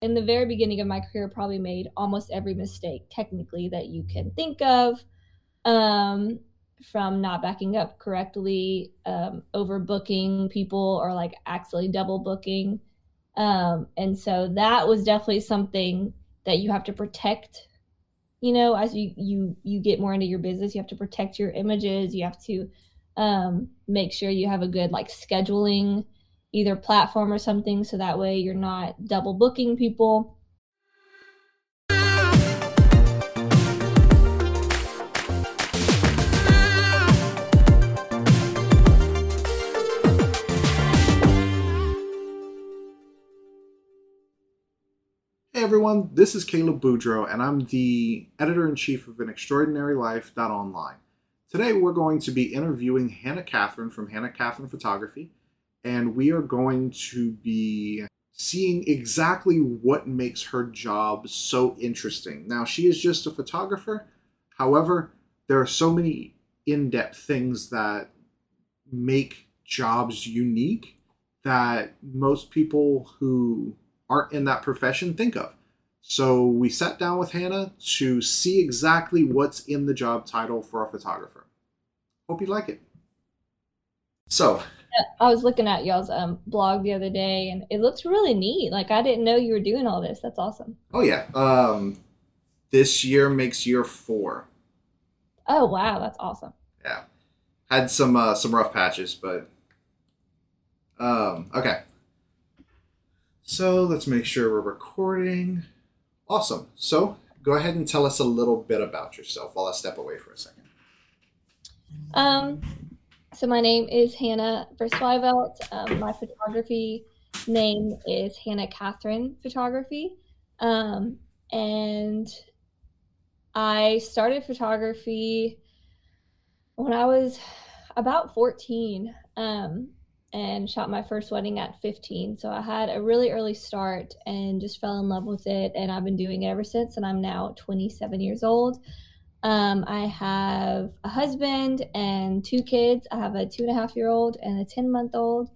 in the very beginning of my career probably made almost every mistake technically that you can think of um, from not backing up correctly um, overbooking people or like actually double booking. Um, and so that was definitely something that you have to protect you know as you you you get more into your business you have to protect your images. You have to um, make sure you have a good like scheduling either platform or something so that way you're not double booking people. Hey everyone, this is Caleb Boudreau, and I'm the editor in chief of An Extraordinary Life.online. Today we're going to be interviewing Hannah Catherine from Hannah Catherine Photography and we are going to be seeing exactly what makes her job so interesting. Now, she is just a photographer. However, there are so many in depth things that make jobs unique that most people who aren't in that profession think of. So we sat down with Hannah to see exactly what's in the job title for a photographer. Hope you like it. So, I was looking at y'all's um, blog the other day, and it looks really neat. Like I didn't know you were doing all this. That's awesome. Oh yeah. Um, this year makes year four. Oh wow, that's awesome. Yeah, had some uh, some rough patches, but um, okay. So let's make sure we're recording. Awesome. So go ahead and tell us a little bit about yourself while I step away for a second. Um, so my name is Hannah Verzwyvelt. Um, my photography name is Hannah Catherine Photography. Um, and I started photography when I was about 14 um, and shot my first wedding at 15. So I had a really early start and just fell in love with it. And I've been doing it ever since. And I'm now 27 years old. Um, I have a husband and two kids. I have a two and a half year old and a 10 month old,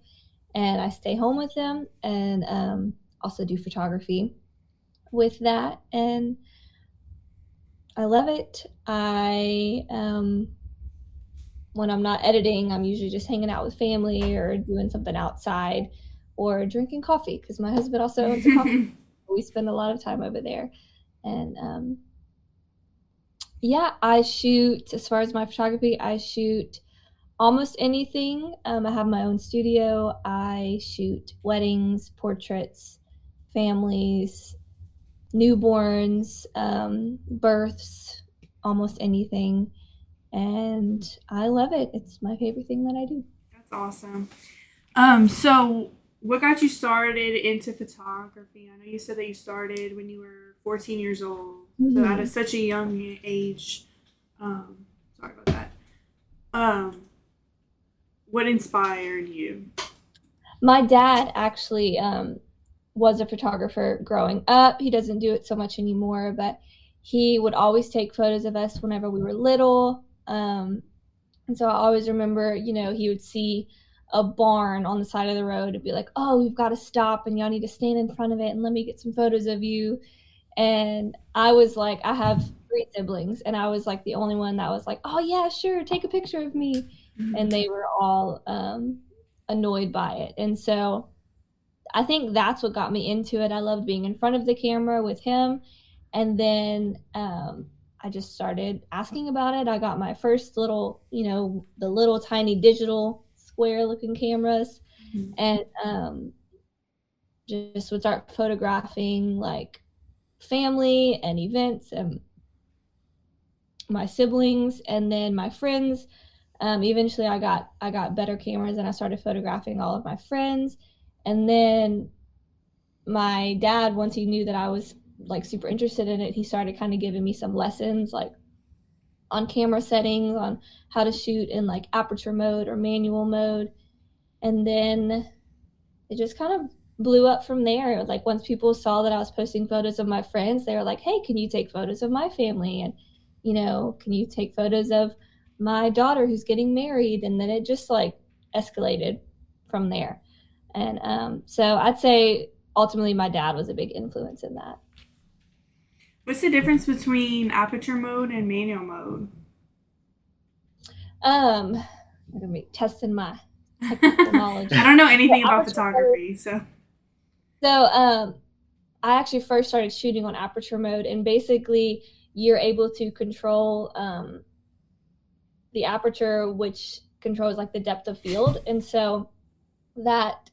and I stay home with them and um, also do photography with that. And I love it. I, um, when I'm not editing, I'm usually just hanging out with family or doing something outside or drinking coffee because my husband also owns a coffee. we spend a lot of time over there. And um, yeah, I shoot, as far as my photography, I shoot almost anything. Um, I have my own studio. I shoot weddings, portraits, families, newborns, um, births, almost anything. And I love it. It's my favorite thing that I do. That's awesome. Um, so what got you started into photography? I know you said that you started when you were 14 years old. Mm-hmm. So at a, such a young age, um, sorry about that. Um, what inspired you? My dad actually um, was a photographer growing up. He doesn't do it so much anymore, but he would always take photos of us whenever we were little. Um, and so I always remember, you know, he would see a barn on the side of the road and be like, "Oh, we've got to stop, and y'all need to stand in front of it and let me get some photos of you." And I was like, I have three siblings, and I was like the only one that was like, oh, yeah, sure, take a picture of me. Mm-hmm. And they were all um, annoyed by it. And so I think that's what got me into it. I loved being in front of the camera with him. And then um, I just started asking about it. I got my first little, you know, the little tiny digital square looking cameras. Mm-hmm. And um, just would start photographing like family and events and my siblings and then my friends. Um, eventually i got i got better cameras and i started photographing all of my friends. And then my dad once he knew that i was like super interested in it he started kind of giving me some lessons like on camera settings on how to shoot in like aperture mode or manual mode. And then it just kind of blew up from there. Like once people saw that I was posting photos of my friends, they were like, "Hey, can you take photos of my family?" And you know, can you take photos of my daughter who's getting married? And then it just like escalated from there. And um, so I'd say ultimately my dad was a big influence in that. What's the difference between aperture mode and manual mode? Um, I'm gonna be testing my. I don't know anything about photography, so So, um, I actually first started shooting on aperture mode, and basically, you're able to control um, the aperture, which controls like the depth of field, and so that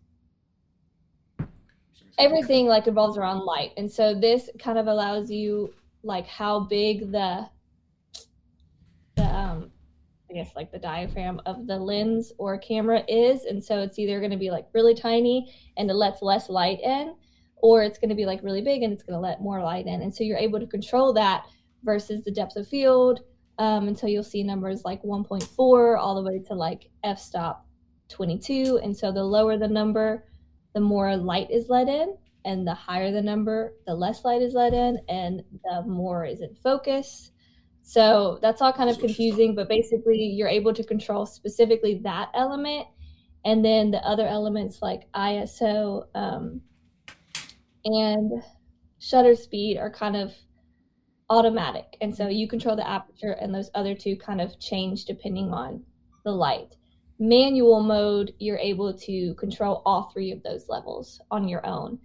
everything like revolves around light, and so this kind of allows you like how big the I guess like the diaphragm of the lens or camera is, and so it's either going to be like really tiny and it lets less light in, or it's going to be like really big and it's going to let more light in. And so you're able to control that versus the depth of field um, so you'll see numbers like 1.4 all the way to like f-stop 22. And so the lower the number, the more light is let in, and the higher the number, the less light is let in, and the more is in focus. So that's all kind of So it's just confusing, but basically you're able to control specifically that element. And then the other elements like ISO um, and shutter speed are kind of automatic. And so you control the aperture, and those other two kind of change depending on the light. Manual mode, you're able to control all three of those levels on your own.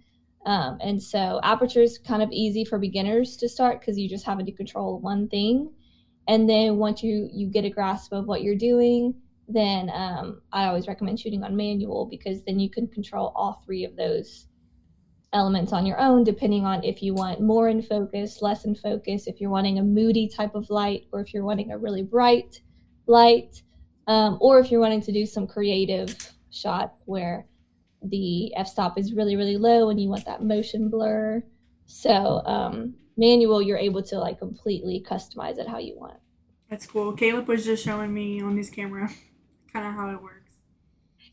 Um, and so aperture is kind of easy for beginners to start because you're just have to control one thing. And then once you you get a grasp of what you're doing, then um, I always recommend shooting on manual because then you can control all three of those elements on your own, depending on if you want more in focus, less in focus, if you're wanting a moody type of light, or if you're wanting a really bright light, um, or if you're wanting to do some creative shots where the f-stop is really really low and you want that motion blur so um, manual you're able to like completely customize it how you want that's cool. Caleb was just showing me on his camera kind of how it works.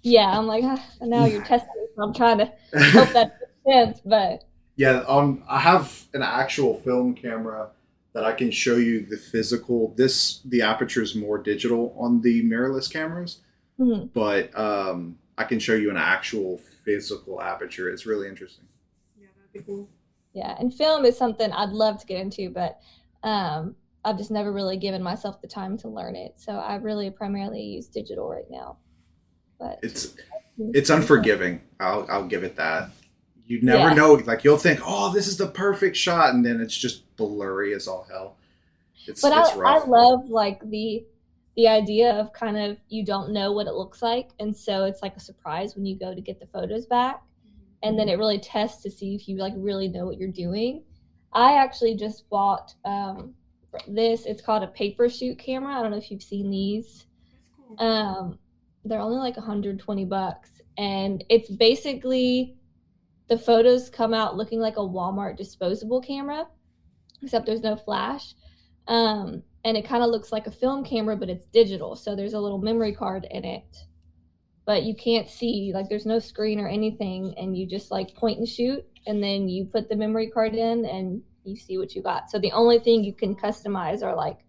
yeah i'm like ah, now you're testing so i'm trying to hope that makes sense but Yeah, um, I have an actual film camera that I can show you the physical. This the aperture is more digital on the mirrorless cameras, hmm, but um, I can show you an actual physical aperture. It's really interesting. Yeah, that'd be cool. yeah and film is something i'd love to get into but um, i've just never really given myself the time to learn it so i really primarily use digital right now but It's it's unforgiving. I'll I'll give it that. You never Yeah. know. Like you'll think, oh, this is the perfect shot, and then it's just blurry as all hell. It's but it's I, I love like the the idea of kind of you don't know what it looks like. And so it's like a surprise when you go to get the photos back. And then it really tests to see if you like really know what you're doing. I actually just bought um this. It's called a paper shoot camera. I don't know if you've seen these. Cool. um they're only like 120 bucks. And it's basically the photos come out looking like a walmart disposable camera except there's no flash. Um and it kind of looks like a film camera but it's digital so there's a little memory card in it. But you can't see like there's no screen or anything and you just like point and shoot and then you put the memory card in and you see what you got. So the only thing you can customize are like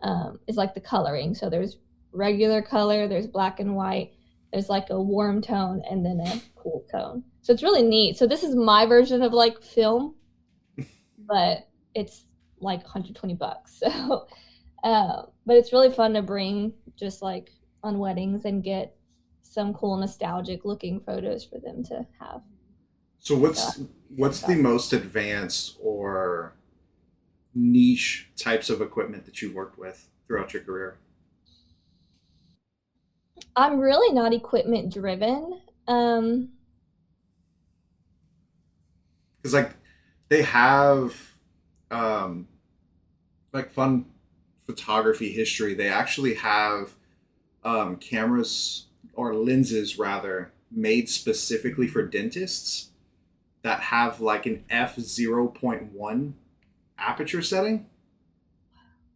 um, is like the coloring. So there's regular color there's black and white there's like a warm tone and then a cool tone. So it's really neat. So this is my version of like film but it's like 120 bucks. So uh, but it's really fun to bring just like on weddings and get some cool nostalgic looking photos for them to have So what's what's the most advanced or niche types of equipment that you've worked with throughout your career? i'm really not equipment driven um Because like they have um, like fun photography history. They actually have um, cameras or lenses rather made specifically for dentists that have like an f zero point one aperture setting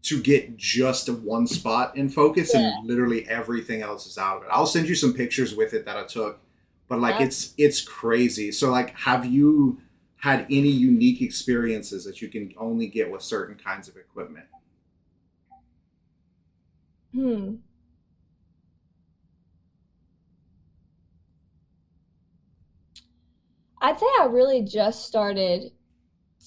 to get just one spot in focus Yeah. and literally everything else is out of it. I'll send you some pictures with it that I took, but like Yeah. it's it's crazy. So like, have you had any unique experiences that you can only get with certain kinds of equipment? Hmm I'd say I really just started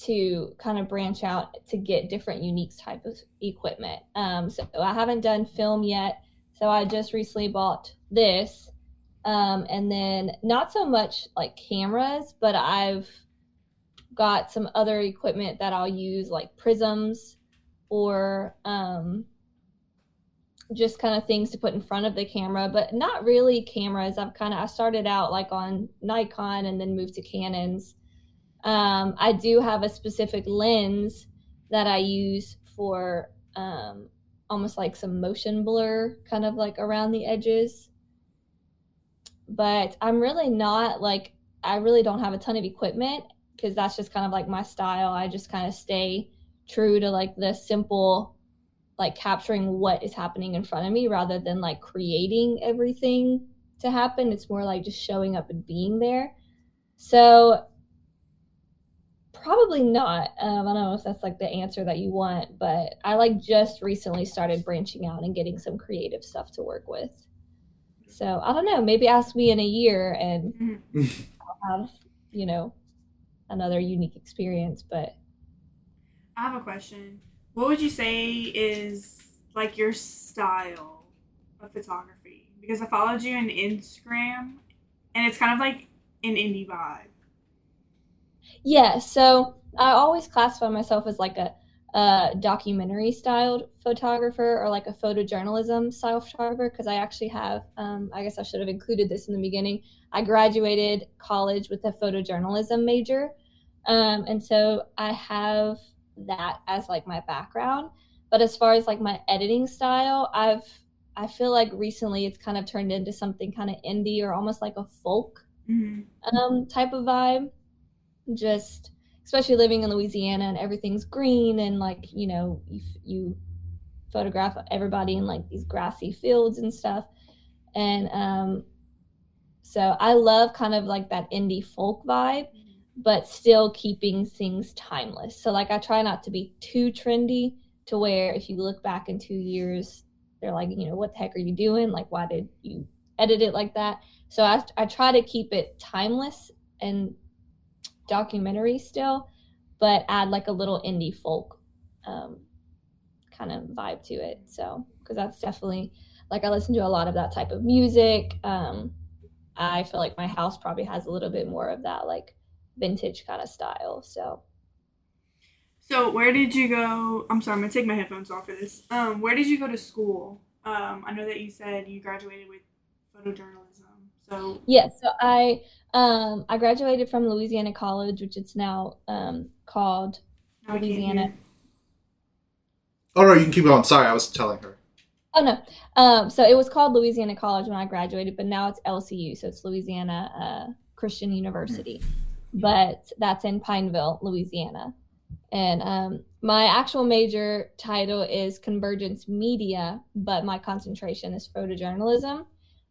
to kind of branch out to get different unique type of equipment. Um, so I haven't done film yet. So I just recently bought this. Um, and then not so much like cameras, but I've got some other equipment that I'll use like prisms or um, just kind of things to put in front of the camera, but not really cameras. I've kind of I started out like on Nikon and then moved to Canons. Um, I do have a specific lens that I use for um, almost like some motion blur, kind of like around the edges. But I'm really not like I really don't have a ton of equipment because that's just kind of like my style. I just kind of stay true to like the simple like capturing what is happening in front of me rather than like creating everything to happen. It's more like just showing up and being there. So probably not. Um, I don't know if that's like the answer that you want, but I like just recently started branching out and getting some creative stuff to work with. So I don't know. Maybe ask me in a year and. I'll have you know another unique experience. But I have a question. What would you say is like your style of photography? Because I followed you on Instagram and it's kind of like an indie vibe. Yeah, so I always classify myself as like a, a documentary styled photographer or like a photojournalism style photographer because I actually have, um, I guess I should have included this in the beginning. I graduated college with a photojournalism major. Um, and so I have that as like my background. But as far as like my editing style, I've I feel like recently it's kind of turned into something kind of indie or almost like a folk mm-hmm. um, type of vibe. Just especially living in Louisiana and everything's green and like you know you, you photograph everybody in like these grassy fields and stuff, and um, so I love kind of like that indie folk vibe but still keeping things timeless. So like I try not to be too trendy to where if you look back in two years, they're like, you know, what the heck are you doing? Like, why did you edit it like that? So I, I try to keep it timeless and documentary still, but add like a little indie folk um, kind of vibe to it. So, because that's definitely like I listen to a lot of that type of music. Um, I feel like my house probably has a little bit more of that like vintage kind of style. So. So where did you go? I'm sorry, I'm gonna take my headphones off for this. Um, where did you go to school? Um, I know that you said you graduated with photojournalism. So yes, yeah, so I um I graduated from Louisiana College, which it's now um called Louisiana. Oh no, you can keep going. Sorry, I was telling her. Oh no, um, so it was called Louisiana College when I graduated, but now it's LCU, so it's Louisiana uh, Christian University. Mm-hmm but that's in Pineville, Louisiana. And um, my actual major title is Convergence Media, but my concentration is photojournalism.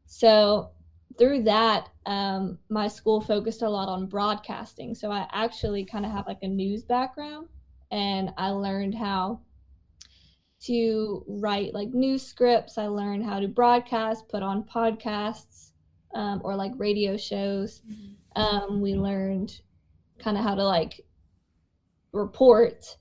So through that, um, my school focused a lot on broadcasting. So I actually kind of have like a news background, and I learned how to write like news scripts. I learned how to broadcast, put on podcasts, um, or like radio shows. Mm-hmm um, we learned kind of how to like report.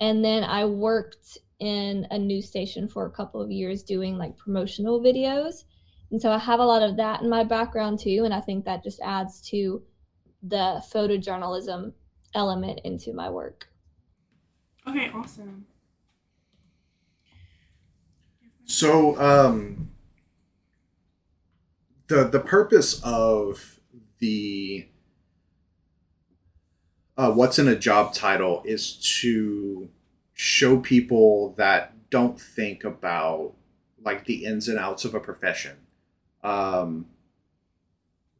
And then I worked in a news station for a couple of years doing like promotional videos. And so I have a lot of that in my background too. And I think that just adds to the photojournalism element into my work. Okay, awesome. So, um, the the purpose of the uh, what's in a job title is to show people that don't think about like the ins and outs of a profession. Um,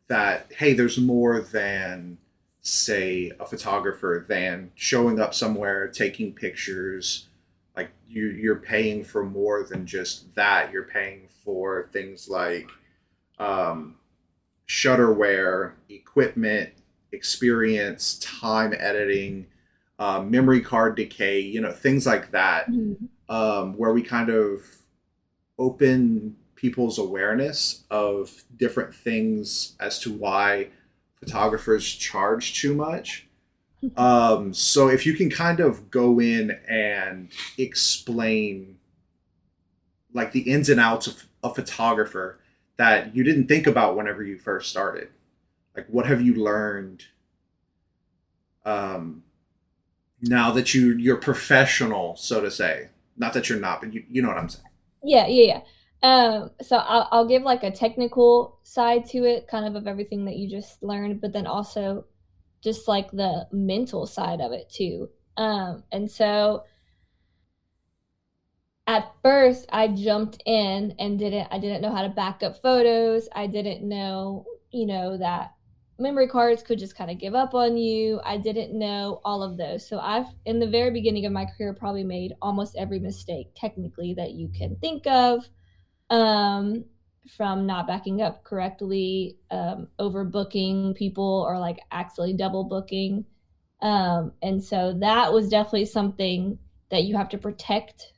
that hey there's more than say a photographer than showing up somewhere taking pictures. Like you you're paying for more than just that. You're paying for things like um, shutterware, equipment, experience, time editing, uh, memory card decay, you know, things like that, mm-hmm. um, where we kind of open people's awareness of different things as to why photographers charge too much. Um, so if you can kind of go in and explain like the ins and outs of a photographer that you didn't think about whenever you first started. Like what have you learned um now that you you're professional, so to say. Not that you're not, but you you know what I'm saying. Yeah, yeah, yeah. Um, so I'll, I'll give like a technical side to it, kind of of everything that you just learned, but then also just like the mental side of it too. Um, and so at first I jumped in and didn't I didn't know how to back up photos. I didn't know, you know, that memory cards could just kind of give up on you. I didn't know all of those. So I've in the very beginning of my career probably made almost every mistake technically that you can think of. Um from not backing up correctly, um, overbooking people, or like actually double booking. Um, and so that was definitely something that you have to protect.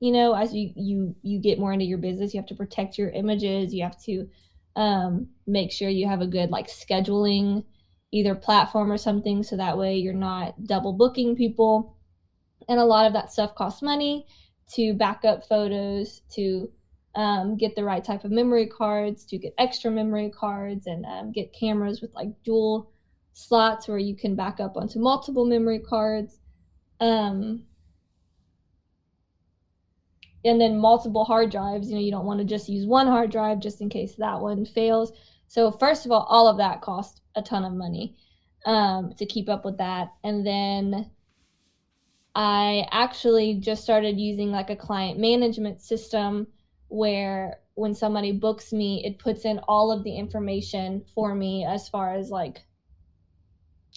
You know, as you you you get more into your business, you have to protect your images. You have to um, make sure you have a good like scheduling, either platform or something, so that way you're not double booking people. And a lot of that stuff costs money to back up photos, to um, get the right type of memory cards, to get extra memory cards, and um, get cameras with like dual slots where you can back up onto multiple memory cards. Um, and then multiple hard drives. You know, you don't want to just use one hard drive just in case that one fails. So, first of all, all of that costs a ton of money um, to keep up with that. And then I actually just started using like a client management system where when somebody books me, it puts in all of the information for me as far as like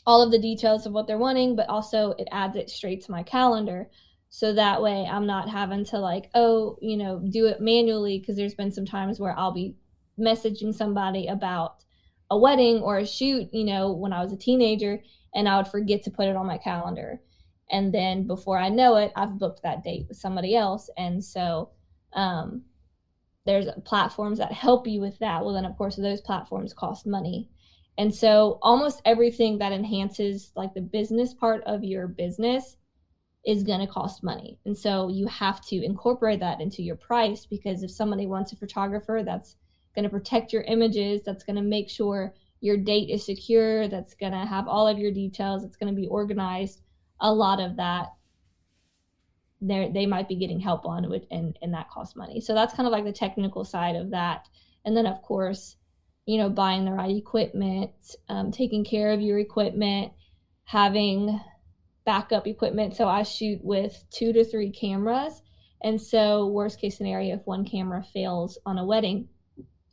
all of the details of what they're wanting, but also it adds it straight to my calendar. So that way I'm not having to like, oh, you know, do it manually because there's been some times where I'll be messaging somebody about a wedding or a shoot, you know, when I was a teenager and I would forget to put it on my calendar. And then before I know it, I've booked that date with somebody else. And so um, there's platforms that help you with that well then of course those platforms cost money and so almost everything that enhances like the business part of your business is going to cost money. And so you have to incorporate that into your price because if somebody wants a photographer that's going to protect your images that's going to make sure your date is secure that's going to have all of your details it's going to be organized a lot of that they they might be getting help on it and and that costs money. So that's kind of like the technical side of that. And then of course you know buying the right equipment um, taking care of your equipment having backup equipment so i shoot with two to three cameras and so worst case scenario if one camera fails on a wedding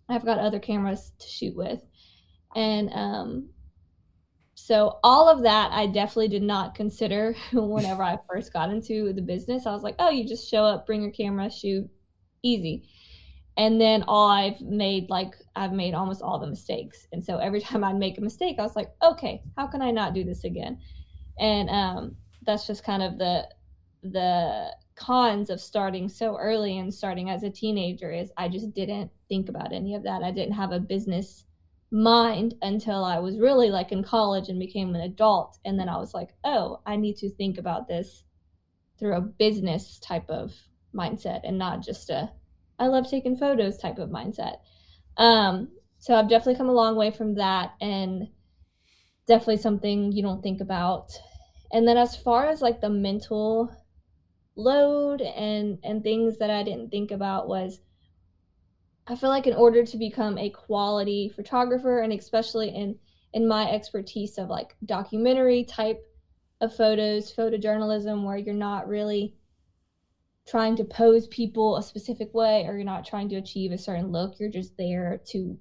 i've got other cameras to shoot with and um, so all of that I definitely did not consider whenever I first got into the business. I was like, oh, you just show up, bring your camera, shoot, easy. And then all I've made, like I've made almost all the mistakes. And so every time I'd make a mistake, I was like, okay, how can I not do this again? And um, that's just kind of the the cons of starting so early and starting as a teenager is I just didn't think about any of that. I didn't have a business mind until I was really like in college and became an adult. And then I was like, oh, I need to think about this through a business type of mindset and not just a I love taking photos type of mindset. Um, so I've definitely come a long way from that and definitely something you don't think about. And then as far as like the mental load and and things that I didn't think about was I feel like in order to become a quality photographer, and especially in in my expertise of like documentary type of photos, photojournalism, where you're not really trying to pose people a specific way or you're not trying to achieve a certain look, you're just there to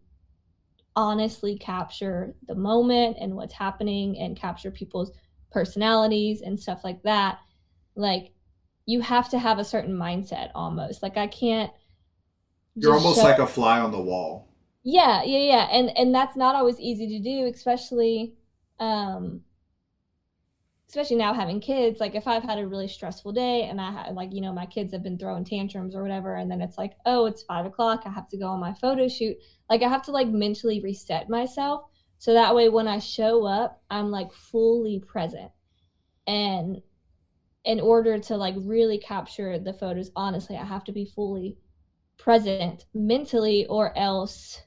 honestly capture the moment and what's happening and capture people's personalities and stuff like that. Like, you have to have a certain mindset almost. Like, I can't you're almost show... like a fly on the wall. Yeah, yeah, yeah. And and that's not always easy to do, especially um especially now having kids like if i've had a really stressful day and i had like you know my kids have been throwing tantrums or whatever and then it's like oh it's five o'clock i have to go on my photo shoot like i have to like mentally reset myself So that way, when I show up, I'm like fully present. And in order to like really capture the photos, honestly, I have to be fully present mentally, or else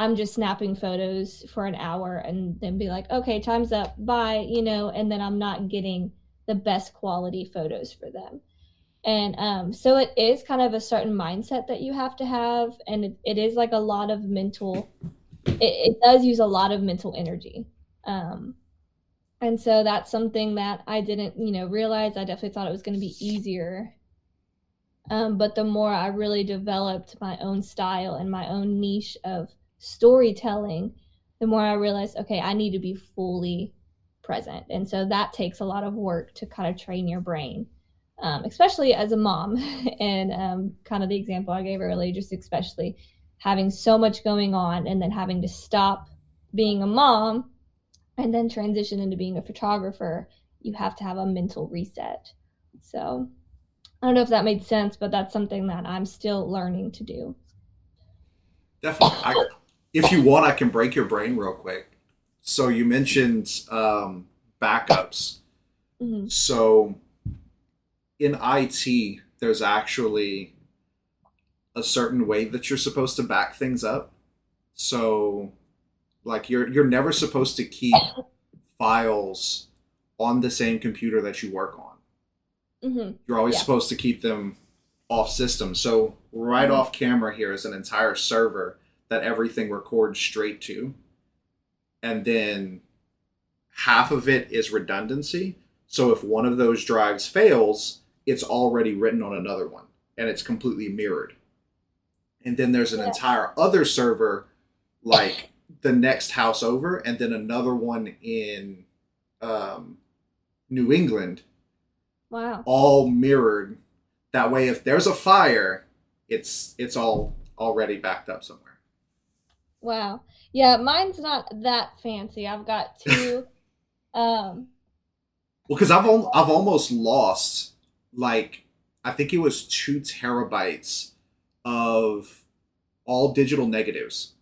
I'm just snapping photos for an hour and then be like, okay, time's up, bye, you know, and then I'm not getting the best quality photos for them. And um, so it is kind of a certain mindset that you have to have. And it, it is like a lot of mental, it, it does use a lot of mental energy. Um, and so that's something that I didn't, you know, realize. I definitely thought it was going to be easier. Um, but the more I really developed my own style and my own niche of storytelling, the more I realized, okay, I need to be fully present. And so that takes a lot of work to kind of train your brain um, especially as a mom. and um, kind of the example I gave earlier, just especially having so much going on and then having to stop being a mom and then transition into being a photographer, you have to have a mental reset. So I don't know if that made sense, but that's something that I'm still learning to do. Definitely. I, if you want, I can break your brain real quick. So you mentioned um, backups. Mm-hmm. So in IT, there's actually a certain way that you're supposed to back things up. So, like you're you're never supposed to keep files on the same computer that you work on. Mm-hmm. You're always yeah. supposed to keep them off system. So right mm-hmm. off camera here is an entire server that everything records straight to, and then half of it is redundancy. So if one of those drives fails, it's already written on another one and it's completely mirrored. And then there's an yeah. entire other server like the next house over and then another one in um, New England. Wow. All mirrored. That way if there's a fire, it's it's all already backed up somewhere. Wow. Yeah, mine's not that fancy. I've got two um well, because I've al- I've almost lost like I think it was two terabytes of all digital negatives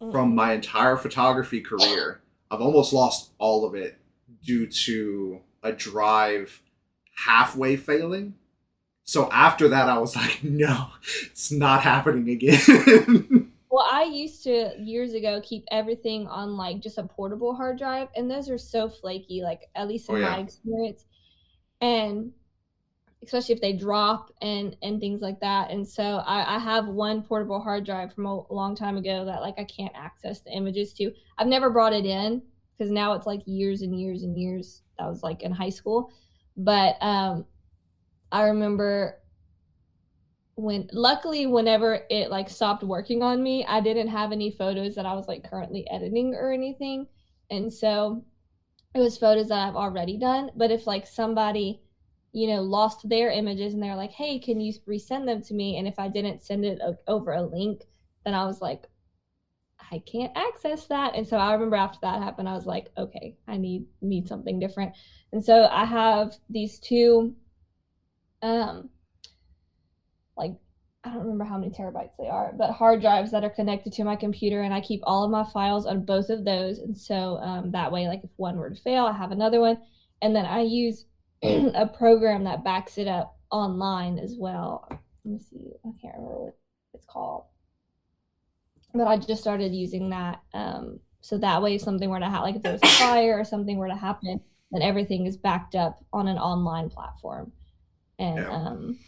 mm. from my entire photography career. I've almost lost all of it due to a drive halfway failing. So after that, I was like, no, it's not happening again. I used to years ago keep everything on like just a portable hard drive, and those are so flaky, like at least in oh, yeah. my experience. And especially if they drop and and things like that and so I, I have one portable hard drive from a long time ago that like i can't access the images to i've never brought it in because now it's like years and years and years that was like in high school but um i remember when luckily whenever it like stopped working on me i didn't have any photos that i was like currently editing or anything and so it was photos that i've already done but if like somebody you know, lost their images and they're like, hey, can you resend them to me? And if I didn't send it over a link, then I was like, I can't access that. And so I remember after that happened, I was like, okay, I need need something different. And so I have these two um like I don't remember how many terabytes they are, but hard drives that are connected to my computer, and I keep all of my files on both of those. And so um, that way, like if one were to fail, I have another one, and then I use a program that backs it up online as well. Let me see. I can't remember what it's called. But I just started using that. Um, so that way, if something were to happen, like if there was a fire or something were to happen, then everything is backed up on an online platform. And yeah. um,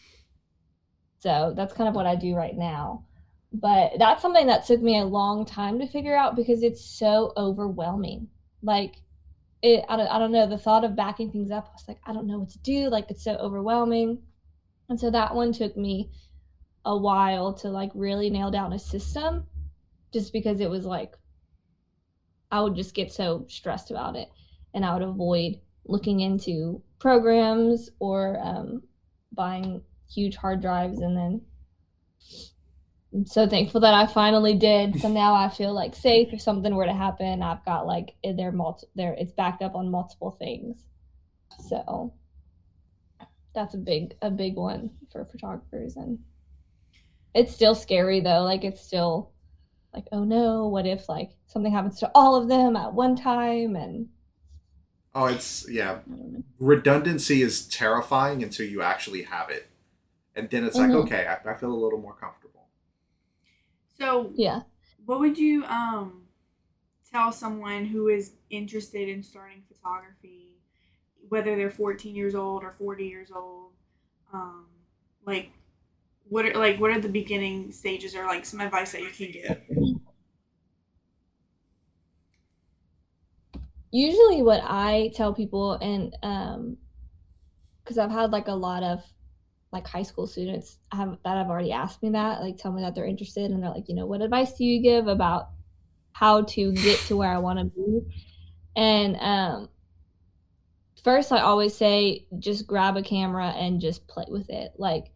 so that's kind of what I do right now. But that's something that took me a long time to figure out because it's so overwhelming. Like, it I don't, I don't know the thought of backing things up i was like i don't know what to do like it's so overwhelming and so that one took me a while to like really nail down a system just because it was like i would just get so stressed about it and i would avoid looking into programs or um, buying huge hard drives and then I'm so thankful that I finally did. So now I feel like safe if something were to happen. I've got like they're multi there it's backed up on multiple things. So that's a big a big one for photographers and it's still scary though. Like it's still like, oh no, what if like something happens to all of them at one time? And Oh, it's yeah. I don't know. Redundancy is terrifying until you actually have it, and then it's Mhm. like okay, I, I feel a little more comfortable. So, yeah. what would you um tell someone who is interested in starting photography, whether they're 14 years old or 40 years old? Um, like, what are like what are the beginning stages or like some advice that you can give? usually what I tell people and um because I've had like a lot of like high school students have that have already asked me that like tell me that they're interested and they're like you know what advice do you give about how to get to where I want to be? And um first I always say just grab a camera and just play with it. Like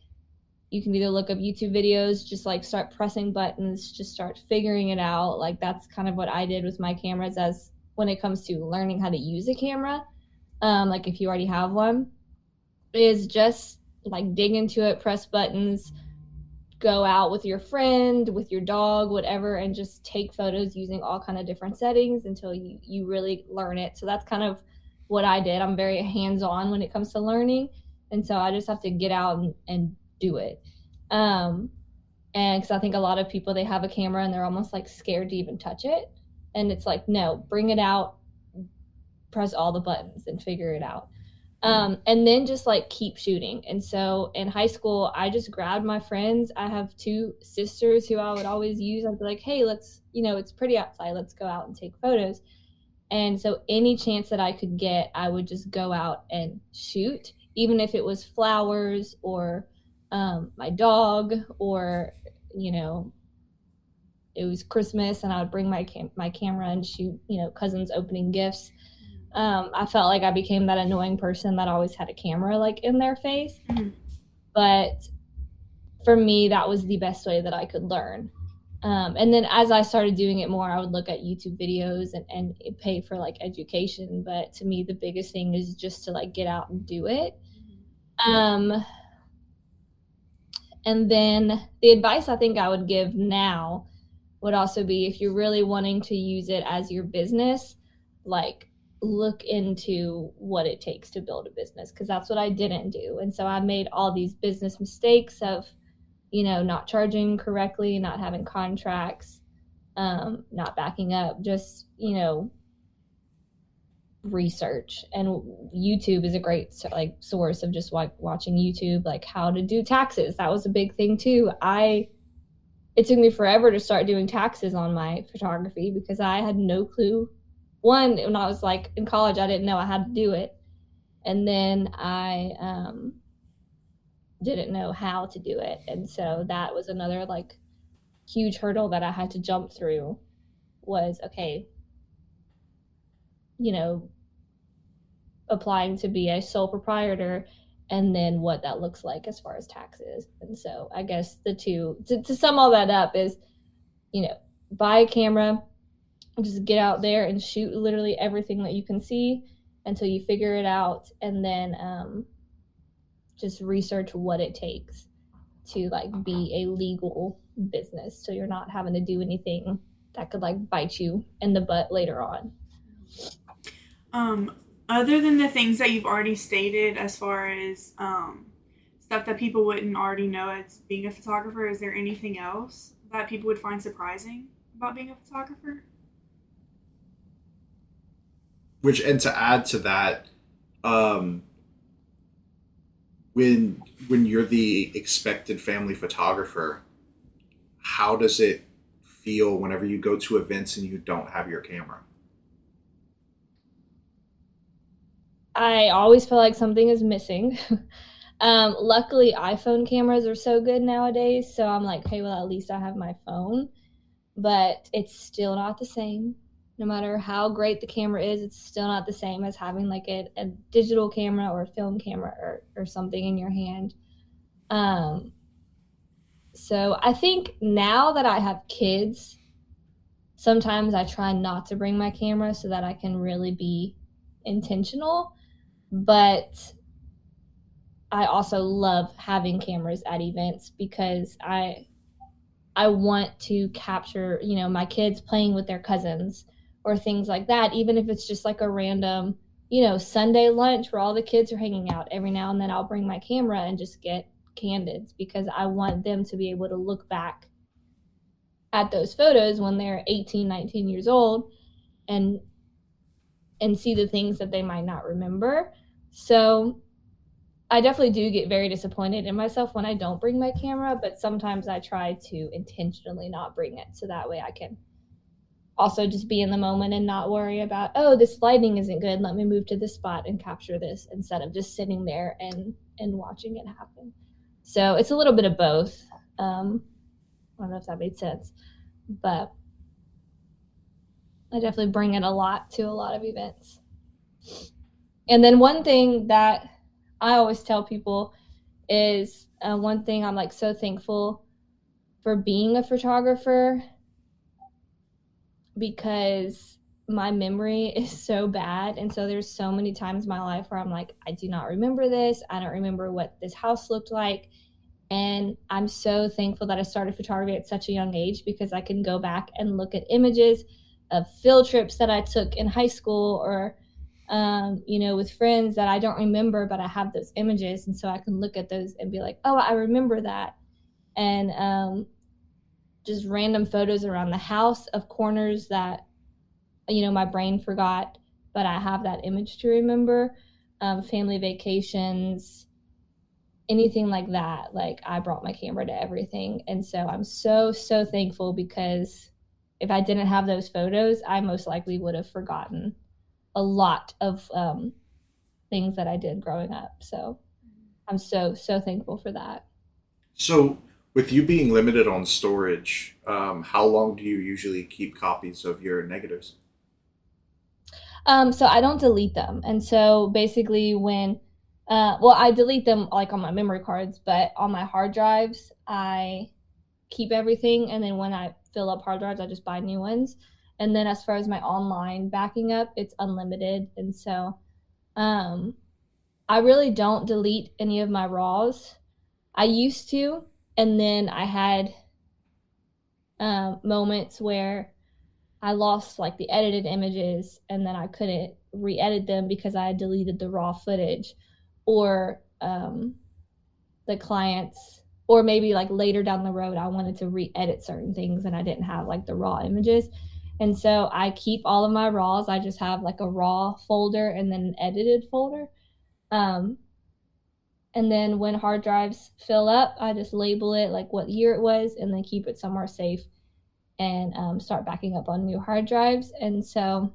you can either look up YouTube videos just like start pressing buttons just start figuring it out. Like that's kind of what I did with my cameras as when it comes to learning how to use a camera, um, like if you already have one, is just like dig into it, press buttons, go out with your friend, with your dog, whatever, and just take photos using all kind of different settings until you you really learn it. So that's kind of what I did. I'm very hands on when it comes to learning, and so I just have to get out and, and do it. Um, and because I think a lot of people they have a camera and they're almost like scared to even touch it and it's like no bring it out press all the buttons and figure it out um, and then just like keep shooting. And so in high school i just grabbed my friends. I have two sisters who i would always use. I'd be like hey let's you know it's pretty outside. Let's go out and take photos. And so any chance that i could get i would just go out and shoot even if it was flowers or um, my dog or you know it was Christmas and I would bring my cam- my camera and shoot, you know, cousins opening gifts. Um, I felt like I became that annoying person that always had a camera like in their face. Mhm. But for me, that was the best way that I could learn. Um, and then as I started doing it more, I would look at YouTube videos and, and pay for like education. But to me, the biggest thing is just to like get out and do it. Um, and then the advice I think I would give now would also be if you're really wanting to use it as your business, like look into what it takes to build a business because that's what I didn't do. And so I made all these business mistakes of, you know, not charging correctly, not having contracts, um, not backing up, just, you know, research. And youtube is a great like source of just like watching youtube like how to do taxes. That was a big thing too. I it took me forever to start doing taxes on my photography because i had no clue one when i was like in college i didn't know i had to do it and then i um didn't know how to do it and so that was another like huge hurdle that i had to jump through was okay you know, applying to be a sole proprietor and then what that looks like as far as taxes. And so I guess the two, to, to sum all that up, is, you know, buy a camera, just get out there and shoot literally everything that you can see until you figure it out. And then um, just research what it takes to like be a legal business. So you're not having to do anything that could like bite you in the butt later on. Um, other than the things that you've already stated, as far as um, stuff that people wouldn't already know as being a photographer, is there anything else that people would find surprising about being a photographer? Which and to add to that, um, when when you're the expected family photographer, how does it feel whenever you go to events and you don't have your camera? I always feel like something is missing. um, luckily, iPhone cameras are so good nowadays, so I'm like, hey, well, at least I have my phone. But it's still not the same. No matter how great the camera is, it's still not the same as having like a, a digital camera or a film camera or, or something in your hand. Um, so I think now that I have kids, sometimes I try not to bring my camera so that I can really be intentional but I also love having cameras at events because I I want to capture, you know, my kids playing with their cousins or things like that, even if it's just like a random, you know, Sunday lunch where all the kids are hanging out. Every now and then I'll bring my camera and just get candids because I want them to be able to look back at those photos when they're 18, 19 years old and and see the things that they might not remember. So I definitely do get very disappointed in myself when I don't bring my camera, but sometimes I try to intentionally not bring it so that way I can also just be in the moment and not worry about, oh, this lighting isn't good. Let me move to this spot and capture this instead of just sitting there and and watching it happen. So it's a little bit of both. Um, I don't know if that made sense, but I definitely bring it a lot to a lot of events. And then one thing that I always tell people is uh, one thing I'm like so thankful for being a photographer because my memory is so bad. And so there's so many times in my life where i'm like i do not remember this. I don't remember what this house looked like. And i'm so thankful that i started photography at such a young age because i can go back and look at images of field trips that i took in high school or um, you know with friends that i don't remember but i have those images. And so i can look at those and be like oh i remember that. And um, just random photos around the house of corners that you know my brain forgot but i have that image to remember um, family vacations anything like that. Like i brought my camera to everything. And so i'm so so thankful because if i didn't have those photos i most likely would have forgotten a lot of um, things that i did growing up. So i'm so so thankful for that. So with you being limited on storage, um, how long do you usually keep copies of your negatives? Um, so I don't delete them, and so basically when, uh, well, I delete them like on my memory cards, but on my hard drives I keep everything, and then when I fill up hard drives, I just buy new ones. And then as far as my online backing up, it's unlimited, and so um, I really don't delete any of my raws. I used to, and then I had um, moments where I lost like the edited images and then I couldn't re-edit them because I had deleted the raw footage or um, the clients or maybe like later down the road I wanted to re-edit certain things and I didn't have like the raw images. And so I keep all of my raws. I just have like a raw folder and then an edited folder. Um, and then when hard drives fill up, I just label it like what year it was and then keep it somewhere safe and um, start backing up on new hard drives. And so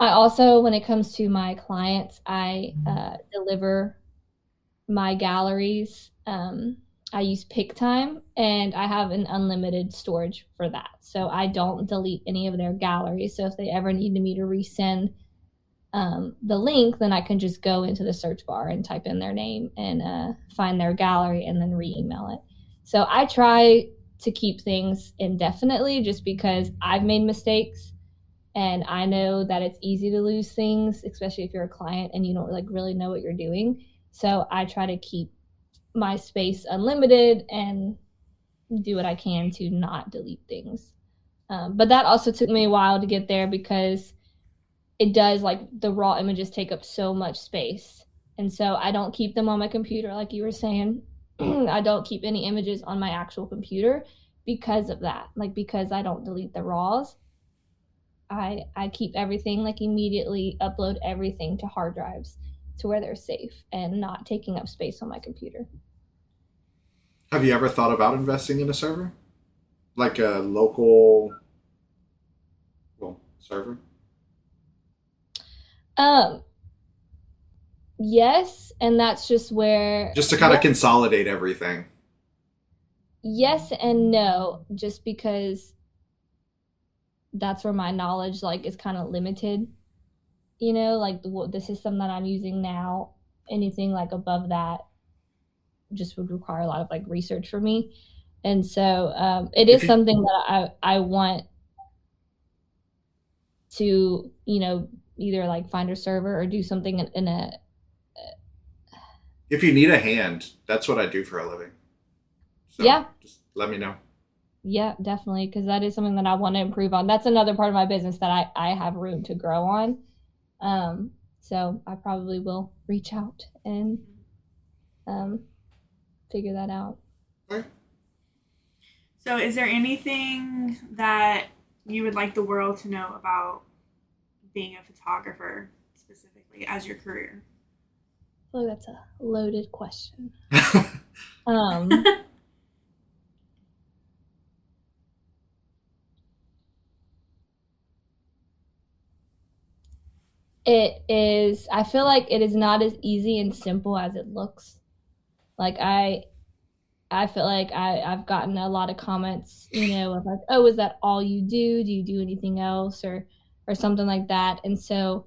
I also, when it comes to my clients, I uh, deliver my galleries. Um, I use Pic-Time and I have an unlimited storage for that. So I don't delete any of their galleries. So if they ever need me to resend um, the link, then I can just go into the search bar and type in their name and uh, find their gallery and then re email it. So I try to keep things indefinitely just because I've made mistakes and I know that it's easy to lose things, especially if you're a client and you don't like really know what you're doing. So I try to keep my space unlimited and do what I can to not delete things. Um, but that also took me a while to get there because it does like the raw images take up so much space. And so I don't keep them on my computer like you were saying. I don't keep any images on my actual computer because of that. Like because I don't delete the raws. I I keep everything like immediately upload everything to hard drives to where they're safe and not taking up space on my computer. Have you ever thought about investing in a server? Like a local well, server? Um, yes, and that's just where just to kind of consolidate everything. Yes and no, just because that's where my knowledge like is kind of limited. You know, like the, the system that I'm using now, anything like above that just would require a lot of like research for me. And so um, it is something that I I want to you know either like find a server or do something in, in a. If you need a hand, that's what I do for a living. So yeah. Just let me know. yeah, definitely, because that is something that I want to improve on. That's another part of my business that I, I have room to grow on. Um, so I probably will reach out and um, figure that out. So, is there anything that you would like the world to know about being a photographer specifically as your career? I feel like that's a loaded question. um, it is i feel like it is not as easy and simple as it looks like i i feel like i i've gotten a lot of comments you know of like oh is that all you do do you do anything else or or something like that and so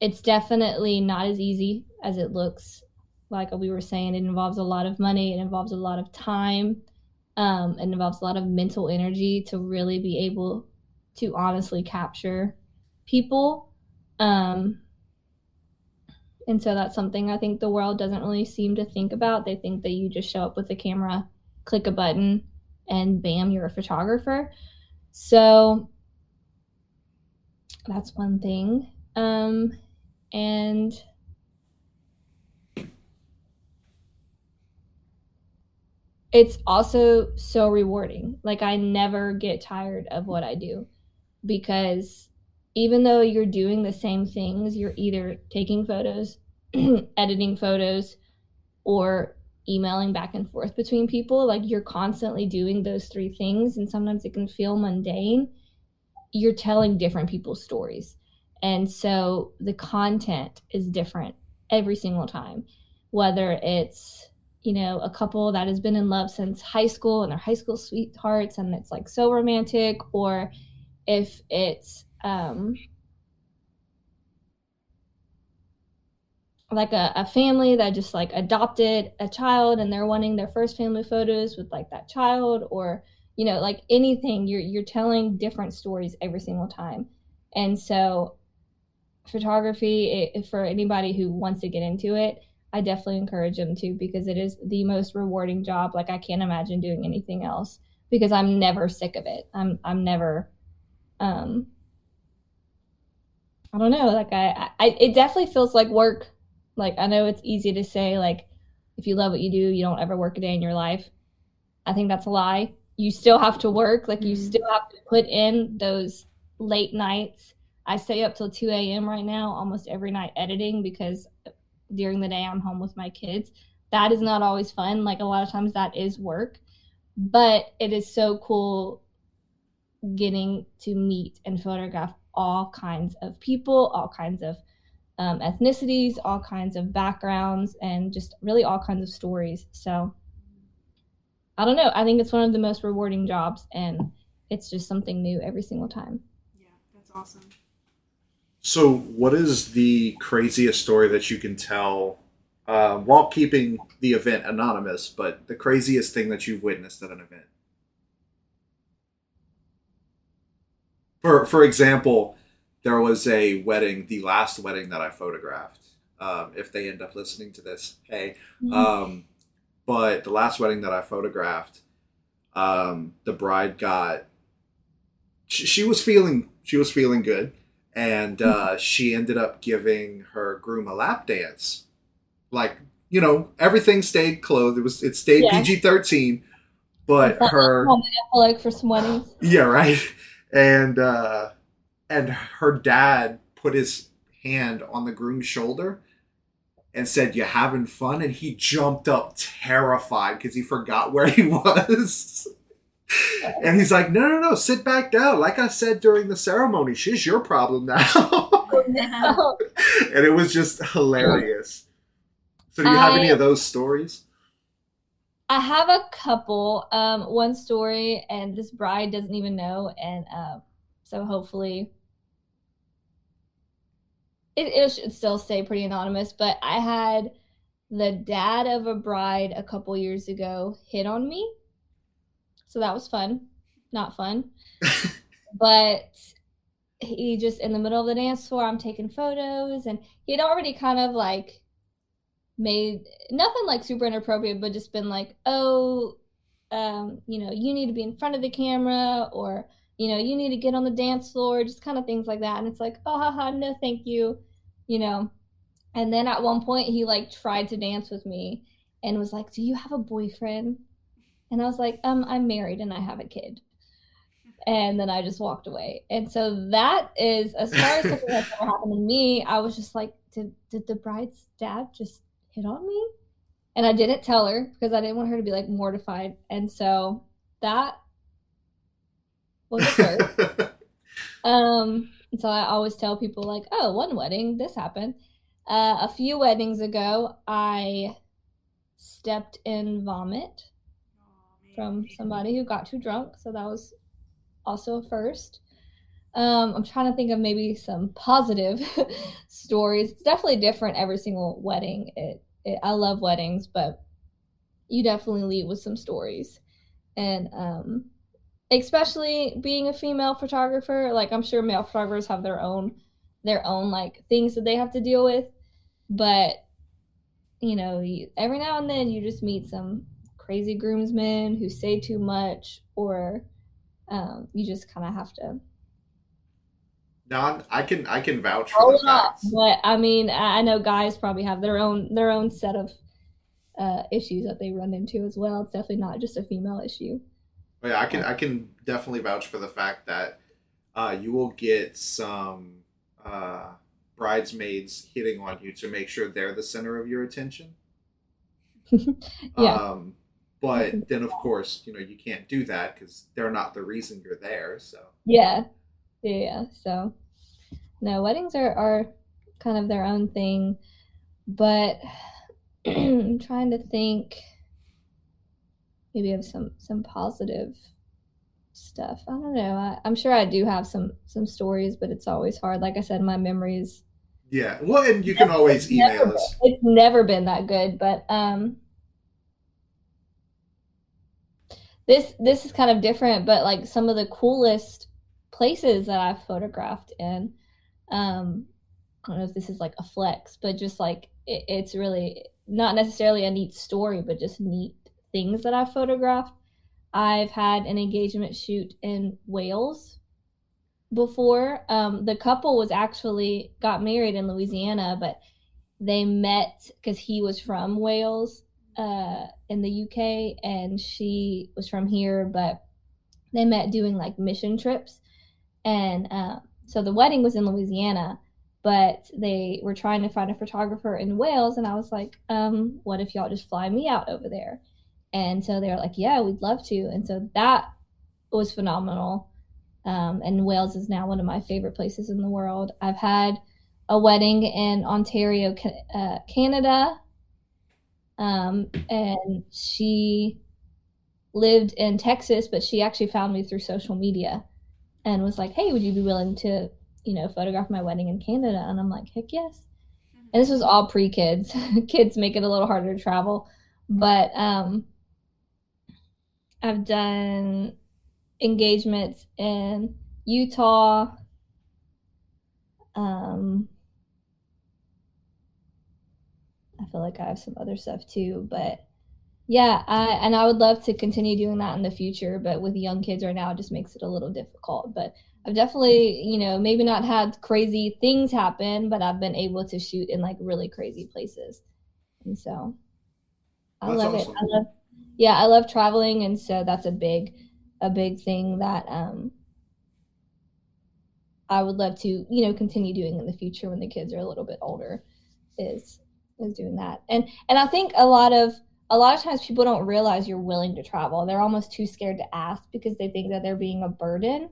it's definitely not as easy as it looks like we were saying it involves a lot of money it involves a lot of time um, it involves a lot of mental energy to really be able to honestly capture people um, and so that's something I think the world doesn't really seem to think about. They think that you just show up with a camera, click a button, and bam, you're a photographer. So that's one thing. Um, and it's also so rewarding. Like, I never get tired of what I do because even though you're doing the same things, you're either taking photos, editing photos, or emailing back and forth between people. Like you're constantly doing those three things, and sometimes it can feel mundane. You're telling different people's stories. And so the content is different every single time, whether it's you know, a couple that has been in love since high school and they're high school sweethearts and it's like so romantic, or if it's um, like a, a family that just like adopted a child and they're wanting their first family photos with like that child or you know like anything you're you're telling different stories every single time and so photography it, for anybody who wants to get into it i definitely encourage them to because it is the most rewarding job like i can't imagine doing anything else because i'm never sick of it i'm i'm never um I don't know. Like I, I, it definitely feels like work. Like I know it's easy to say like, if you love what you do, you don't ever work a day in your life. I think that's a lie. You still have to work. Like you mm-hmm. still have to put in those late nights. I stay up till 2 a.m. right now, almost every night editing because during the day I'm home with my kids. That is not always fun. Like a lot of times that is work, but it is so cool getting to meet and photograph all kinds of people, all kinds of um, ethnicities, all kinds of backgrounds, and just really all kinds of stories. So I don't know. I think it's one of the most rewarding jobs, and it's just something new every single time. Yeah, that's awesome. So, what is the craziest story that you can tell uh, while keeping the event anonymous, but the craziest thing that you've witnessed at an event? for for example, there was a wedding, the last wedding that I photographed. Um, if they end up listening to this, hey. Mm-hmm. Um, but the last wedding that I photographed, um, the bride got. She, she, was feeling she was feeling good, and uh, mm-hmm. she ended up giving her groom a lap dance, like you know everything stayed clothed. It was it stayed yeah. PG thirteen, but her like for some weddings. Yeah, right and uh, and her dad put his hand on the groom's shoulder and said, "You having fun?" And he jumped up terrified because he forgot where he was. and he's like, "No, no, no, sit back down. Like I said during the ceremony, she's your problem now." and it was just hilarious. So, do you have I, any of those stories? I have a couple. Um, one story, and this bride doesn't even know, and uh, so hopefully it, it should still stay pretty anonymous. But I had the dad of a bride a couple years ago hit on me, so that was fun. Not fun, but he just in the middle of the dance floor, I'm taking photos, and he had already kind of like made nothing like super inappropriate, but just been like, oh, um, you know, you need to be in front of the camera or, you know, you need to get on the dance floor, just kind of things like that. And it's like, oh, haha, no, thank you, you know. And then at one point, he like tried to dance with me and was like, do you have a boyfriend? And I was like, um, I'm married and I have a kid. And then I just walked away. And so that is, as far as something that's ever happened to me, I was just like, did, did the bride's dad just hit on me? and I didn't tell her because I didn't want her to be like mortified. And so that was a um, so I always tell people like, "Oh, one wedding, this happened." Uh, a few weddings ago, I stepped in vomit from somebody who got too drunk, so that was also a first. Um, I'm trying to think of maybe some positive stories. It's definitely different every single wedding. It it, I love weddings, but you definitely leave with some stories. And um, especially being a female photographer, like I'm sure male photographers have their own their own like things that they have to deal with, but you know, you, every now and then you just meet some crazy groomsmen who say too much, or um, you just kind of have to no, I can I can vouch for the facts. But I mean, I know guys probably have their own their own set of uh, issues that they run into as well. It's definitely not just a female issue. But yeah, I can I can definitely vouch for the fact that uh, you will get some uh, bridesmaids hitting on you to make sure they're the center of your attention. yeah. Um, but then, of course, you know you can't do that because they're not the reason you're there. So yeah, yeah. So, no, weddings are, are kind of their own thing, but I'm trying to think maybe have some some positive stuff. I don't know. I, am sure I do have some some stories, but it's always hard. Like I said, my memories. Yeah, well, and you can always email never, us. It's never been that good, but um, this this is kind of different. But like some of the coolest places that I've photographed in. Um, I don't know if this is like a flex, but just like it, it's really not necessarily a neat story, but just neat things that I've photographed. I've had an engagement shoot in Wales before. Um, the couple was actually got married in Louisiana, but they met because he was from Wales uh, in the UK and she was from here, but they met doing like mission trips. And uh, so the wedding was in Louisiana, but they were trying to find a photographer in Wales. And I was like, um, what if y'all just fly me out over there? And so they were like, yeah, we'd love to. And so that was phenomenal. Um, and Wales is now one of my favorite places in the world. I've had a wedding in Ontario, uh, Canada. Um, and she lived in Texas, but she actually found me through social media and was like, "Hey, would you be willing to, you know, photograph my wedding in Canada?" And I'm like, "Heck yes." And this was all pre kids. kids make it a little harder to travel, but um, I've done engagements in Utah. Um, I feel like I have some other stuff too, but yeah, I, and I would love to continue doing that in the future, but with young kids right now, it just makes it a little difficult. But I've definitely, you know, maybe not had crazy things happen, but I've been able to shoot in like really crazy places. And so I that's love awesome. it. I love, yeah, I love traveling. And so that's a big, a big thing that, um, I would love to, you know, continue doing in the future when the kids are a little bit older is, is doing that. And, and I think a lot of, a lot of times people don't realize you're willing to travel. They're almost too scared to ask because they think that they're being a burden.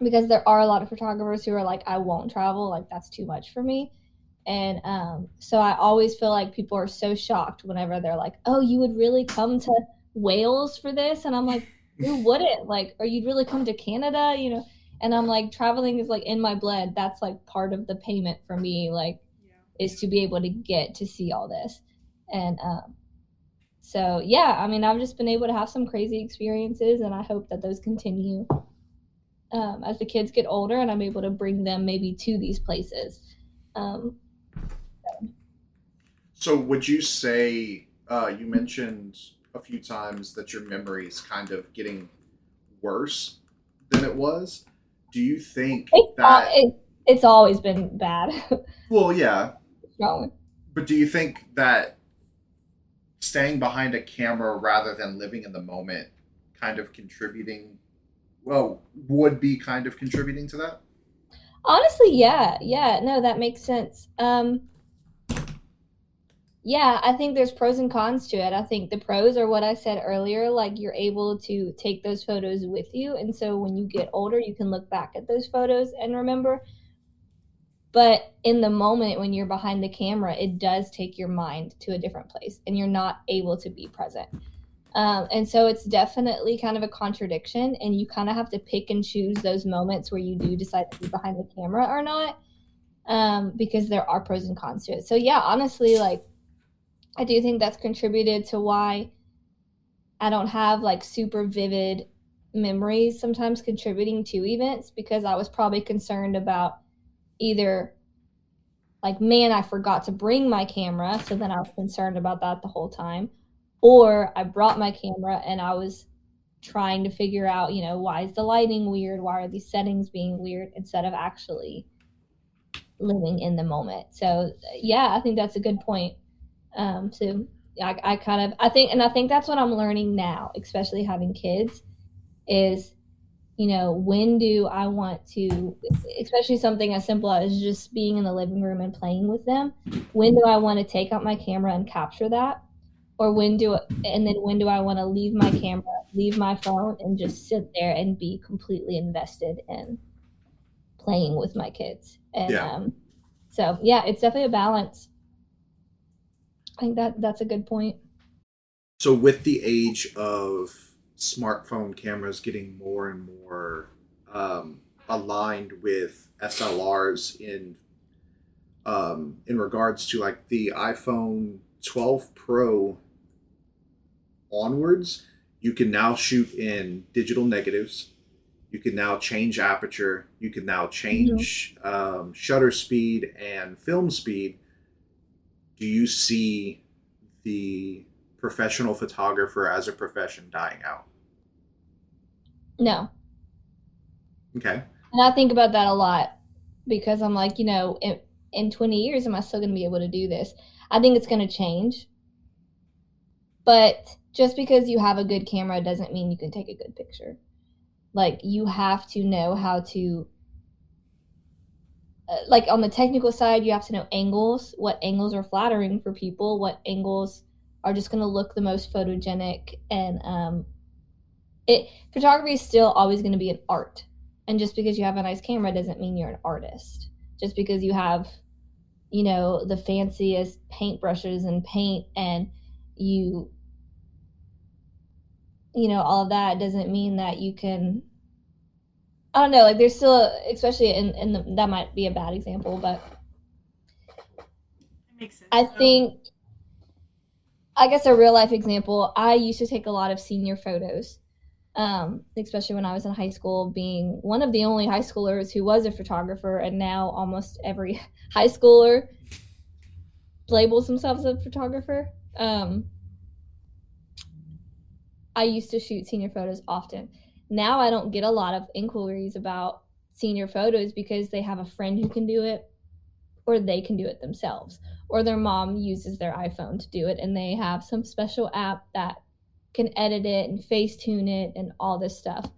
Because there are a lot of photographers who are like, I won't travel, like that's too much for me. And um, so I always feel like people are so shocked whenever they're like, Oh, you would really come to Wales for this? And I'm like, Who wouldn't? Like, or you'd really come to Canada, you know? And I'm like, traveling is like in my blood. That's like part of the payment for me, like, yeah. is to be able to get to see all this. And um, so yeah i mean i've just been able to have some crazy experiences and i hope that those continue um, as the kids get older and i'm able to bring them maybe to these places um, so. would you say uh, you mentioned a few times that your memory is kind of getting worse than it was. Do you think It's, that? it, it's always been bad. well, yeah, Wrong. but do you think that staying behind a camera rather than living in the moment kind of contributing? Well, would be kind of contributing to that. Honestly, yeah, yeah, no, that makes sense. Um, yeah, I think there's pros and cons to it. I think the pros are what I said earlier, like you're able to take those photos with you, and so when you get older, you can look back at those photos and remember. But in the moment when you're behind the camera, it does take your mind to a different place, and you're not able to be present. Um, and so it's definitely kind of a contradiction, and you kind of have to pick and choose those moments where you do decide to be behind the camera or not, um, because there are pros and cons to it. So yeah, honestly, like I do think that's contributed to why I don't have like super vivid memories sometimes contributing to events because I was probably concerned about either like man I forgot to bring my camera so then I was concerned about that the whole time or I brought my camera and I was trying to figure out, you know, why is the lighting weird? Why are these settings being weird instead of actually living in the moment? So, yeah, I think that's a good point. Um, so I, I kind of, I think, and I think that's what I'm learning now, especially having kids, is, you know, when do I want to, especially something as simple as just being in the living room and playing with them, when do I want to take out my camera and capture that? or when do and then when do I want to leave my camera, leave my phone, and just sit there and be completely invested in playing with my kids? And Yeah. um, so yeah, it's definitely a balance. I think that that's a good point. So, with the age of smartphone cameras getting more and more um, aligned with SLRs in um, in regards to like the iPhone 12 Pro onwards, you can now shoot in digital negatives. You can now change aperture. You can now change um, shutter speed and film speed. Do you see the professional photographer as a profession dying out? No, Okay. and I think about that a lot because I'm like, you know, in, in 20 years, am I still going to be able to do this? I think it's going to change. But just because you have a good camera doesn't mean you can take a good picture. Like, you have to know how to, like, on the technical side, you have to know angles, what angles are flattering for people, what angles are just going to look the most photogenic. And um, it photography is still always going to be an art. And just because you have a nice camera doesn't mean you're an artist. Just because you have you know the fanciest paintbrushes and paint and you you know all of that doesn't mean that you can i don't know like there's still especially in in the, that might be a bad example but makes sense. i think i guess a real life example i used to take a lot of senior photos um, especially when i was in high school being one of the only high schoolers who was a photographer and now almost every high schooler labels themselves a photographer um, i used to shoot senior photos often now i don't get a lot of inquiries about senior photos because they have a friend who can do it or they can do it themselves. Or their mom uses their iphone to do it and they have some special app that can edit it and face tune it and all this stuff.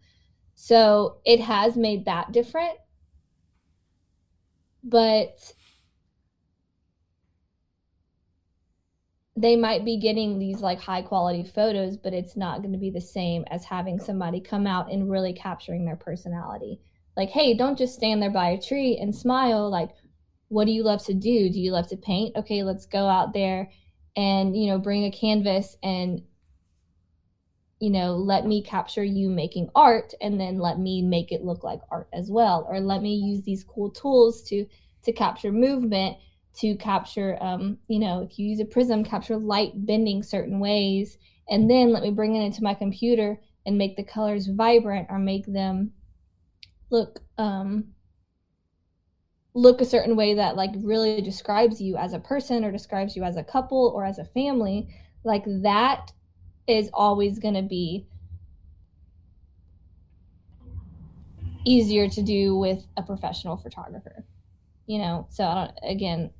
So it has made that different. But they might be getting these like high quality photos, but it's not going to be the same as having somebody come out and really capturing their personality. Like, hey, don't just stand there by a tree and smile. Like, what do you love to do? Do you love to paint? Okay, let's go out there and, you know, bring a canvas and, you know, let me capture you making art and then let me make it look like art as well. Or let me use these cool tools to to capture movement to capture um, you know if you use a prism capture light bending certain ways and then let me bring it into my computer and make the colors vibrant or make them look um, look a certain way that like really describes you as a person or describes you as a couple or as a family like that is always going to be easier to do with a professional photographer. You know, so I don't again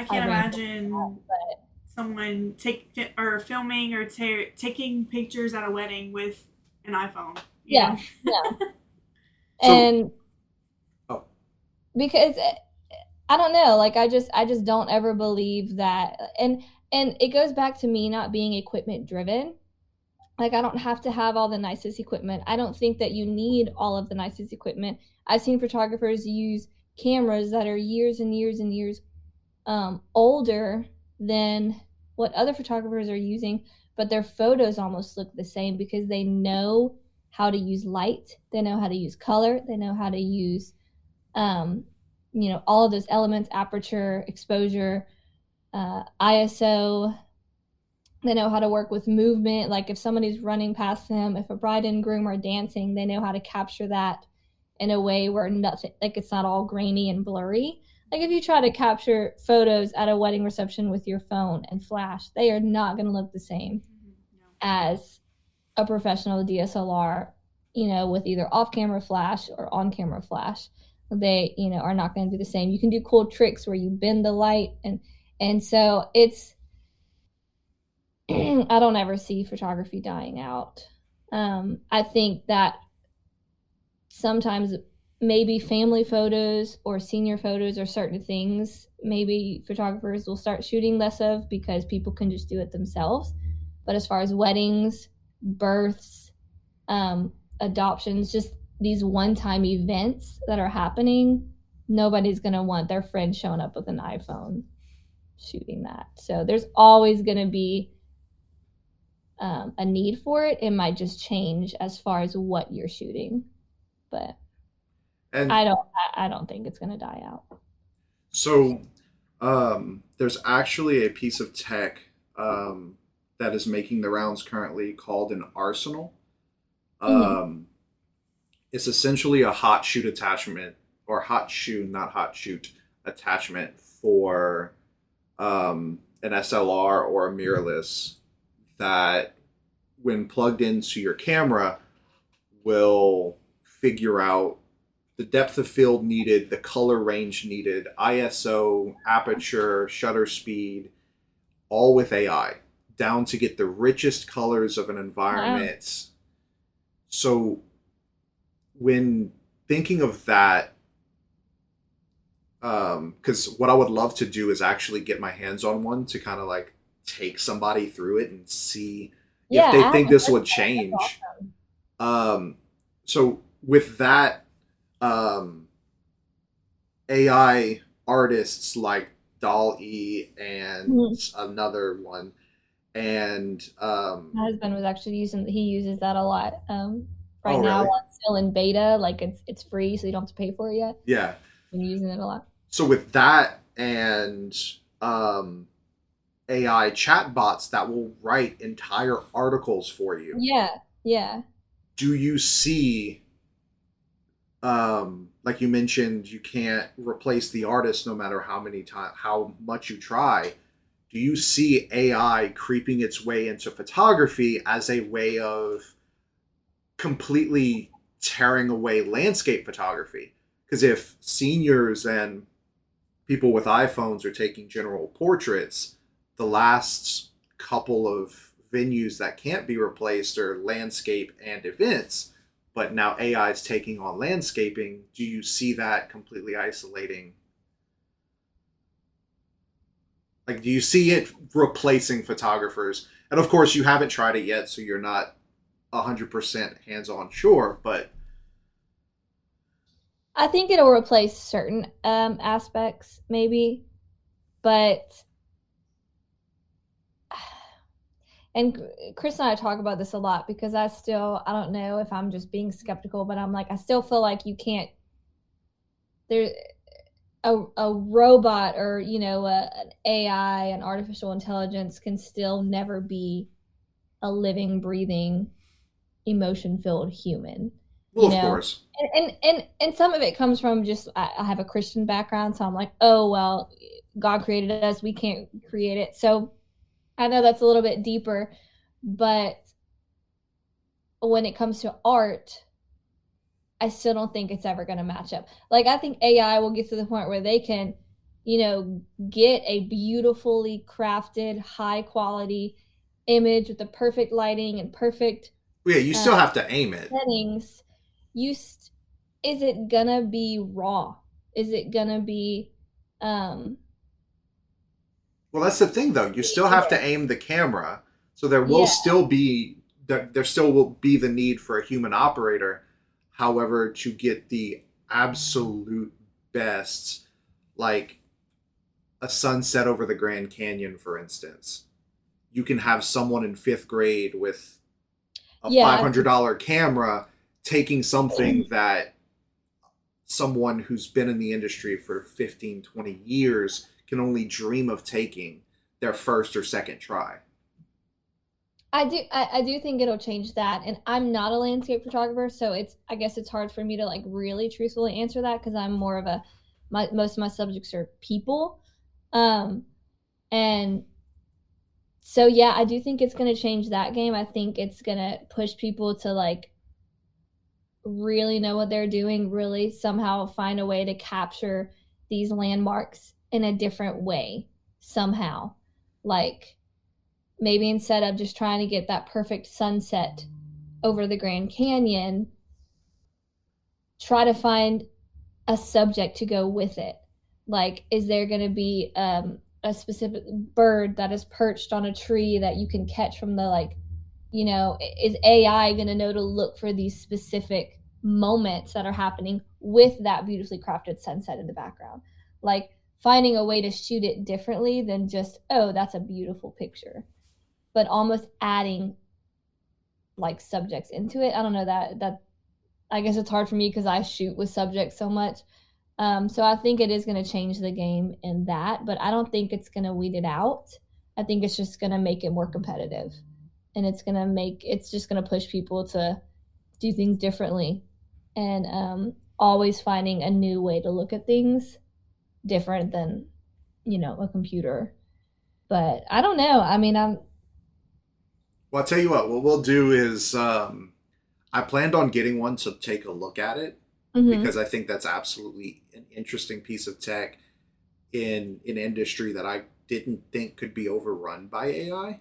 I can't I ran- imagine but someone take or filming or ta- taking pictures at a wedding with an iPhone. you Yeah. know? So- and Oh. because eh, I don't know, like I just I just don't ever believe that and and it goes back to me not being equipment driven. Like I don't have to have all the nicest equipment. I don't think that you need all of the nicest equipment. I've seen photographers use cameras that are years and years and years um, older than what other photographers are using, but their photos almost look the same because they know how to use light, they know how to use color, they know how to use, um, you know, all of those elements, aperture, exposure, uh, ISO. They know how to work with movement. Like if somebody's running past them, if a bride and groom are dancing, they know how to capture that in a way where nothing, like it's not all grainy and blurry. Like if you try to capture photos at a wedding reception with your phone and flash, they are not going to look the same No. as a professional DSLR, you know, with either off camera flash or on camera flash. They, you know, are not going to do the same. You can do cool tricks where you bend the light and and so it's I don't ever see photography dying out. Um, I think that sometimes maybe family photos or senior photos or certain things maybe photographers will start shooting less of because people can just do it themselves. But as far as weddings, births, um, adoptions, just these one time events that are happening, nobody's going to want their friend showing up with an iPhone shooting that. So there's always going to be um, a need for it. It might just change as far as what you're shooting, but And I don't. I, don't think it's going to die out. So, um, there's actually a piece of tech um, that is making the rounds currently called an Arsenal. Um, Mhm. It's essentially a hot shoot attachment, or hot shoe, not hot shoot attachment for um, an SLR or a mirrorless that, when plugged into your camera, will figure out the depth of field needed, the color range needed, ISO, aperture, shutter speed, all with AI, down to get the richest colors of an environment. So, when thinking of that, because what I would love to do is actually get my hands on one to kind of like take somebody through it and see Yeah, if they I think this would change. Um, so with that, um, AI artists like Doll E and Mhm. another one, and um, My husband was actually using. He uses that a lot. Um, right Oh, now, really? it's still in beta, like it's it's free, so you don't have to pay for it yet. yeah. I'm using it a lot. So with that and um, AI chatbots that will write entire articles for you. Yeah, yeah. do you see um like you mentioned you can't replace the artist no matter how many time how much you try. Do you see ai creeping its way into photography as a way of completely tearing away landscape photography? Because if seniors and people with iphones are taking general portraits the last couple of venues that can't be replaced are landscape and events but now ai is taking on landscaping do you see that completely isolating? Like do you see it replacing photographers? And of course you haven't tried it yet so you're not 100% hands-on sure but I think it'll replace certain um, aspects, maybe, but and Chris and I talk about this a lot because I still I don't know if I'm just being skeptical, but I'm like I still feel like you can't there a a robot or you know a, an AI an artificial intelligence can still never be a living breathing emotion filled human well You of know, course. And and and, and some of it comes from just I, I have a christian background so i'm like oh well god created us. We can't create it. So i know that's a little bit deeper but when it comes to art, I still don't think it's ever going to match up. Like I think AI will get to the point where they can, you know, get a beautifully crafted, high quality image with the perfect lighting and perfect yeah, you still uh, have to aim it. Settings. You st- is it gonna be raw? Is it gonna be um Well, that's the thing though. You still have to aim the camera. So there will yeah. still be there, there still will be the need for a human operator. However, to get the absolute best like a sunset over the Grand Canyon, for instance, you can have someone in fifth grade with a yeah. $500 camera taking something mm. that someone who's been in the industry for 15 20 years can only dream of taking their first or second try i do I, I, do think it'll change that and i'm not a landscape photographer so it's i guess it's hard for me to like really truthfully answer that because i'm more of a my most of my subjects are people um and so yeah, I do think it's going to change that game. I think it's going to push people to like really know what they're doing, really somehow find a way to capture these landmarks in a different way somehow. Like maybe instead of just trying to get that perfect sunset over the Grand Canyon, try to find a subject to go with it. Like, is there going to be um, a specific bird that is perched on a tree that you can catch from the like you know is ai going to know to look for these specific moments that are happening with that beautifully crafted sunset in the background like finding a way to shoot it differently than just oh that's a beautiful picture. But almost adding like subjects into it. I don't know that that i guess it's hard for me because i shoot with subjects so much. Um, so I think it is going to change the game in that, but I don't think it's going to weed it out. I think it's just going to make it more competitive, and it's going to make it's just going to push people to do things differently, and um, always finding a new way to look at things different than you know a computer. But I don't know. I mean, I'm. Well, I'll tell you what. What we'll do is, um, I planned on getting one to take a look at it mm-hmm. because I think that's absolutely an interesting piece of tech in an industry that I didn't think could be overrun by AI.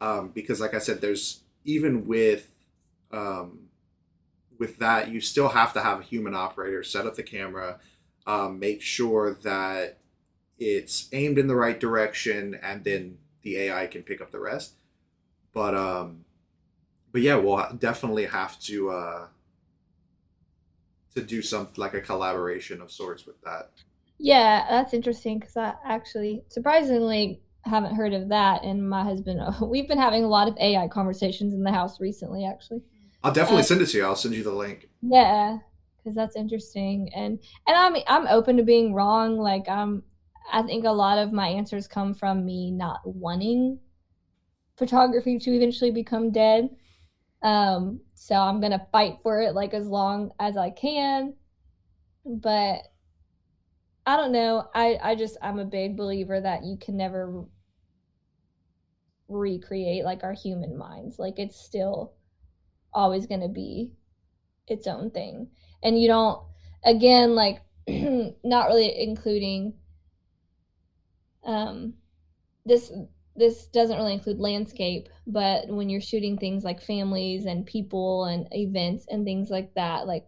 Um, because, like I said, there's even with um, with that, you still have to have a human operator set up the camera, um, make sure that it's aimed in the right direction, and then the AI can pick up the rest. But um, but yeah, we'll definitely have to uh, to do some like a collaboration of sorts with that. Yeah, that's interesting because I actually surprisingly haven't heard of that. And my husband, we've been having a lot of AI conversations in the house recently. Actually, I'll definitely uh, send it to you. I'll send you the link. Yeah, because that's interesting. And and I'm I'm open to being wrong. Like I'm, I think a lot of my answers come from me not wanting photography to eventually become dead. Um, so I'm gonna fight for it like as long as I can. But I don't know. I I just I'm a big believer that you can never recreate like our human minds. Like it's still always going to be its own thing. And you don't again like not really including um this this doesn't really include landscape, but when you're shooting things like families and people and events and things like that, like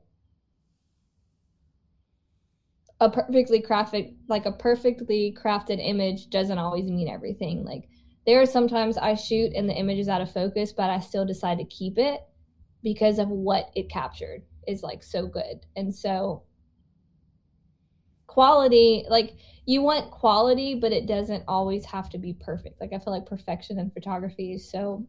a perfectly crafted like a perfectly crafted image doesn't always mean everything. Like there are sometimes I shoot and the image is out of focus, but I still decide to keep it because of what it captured is like so good. And so quality like you want quality but it doesn't always have to be perfect. Like i feel like perfection in photography is so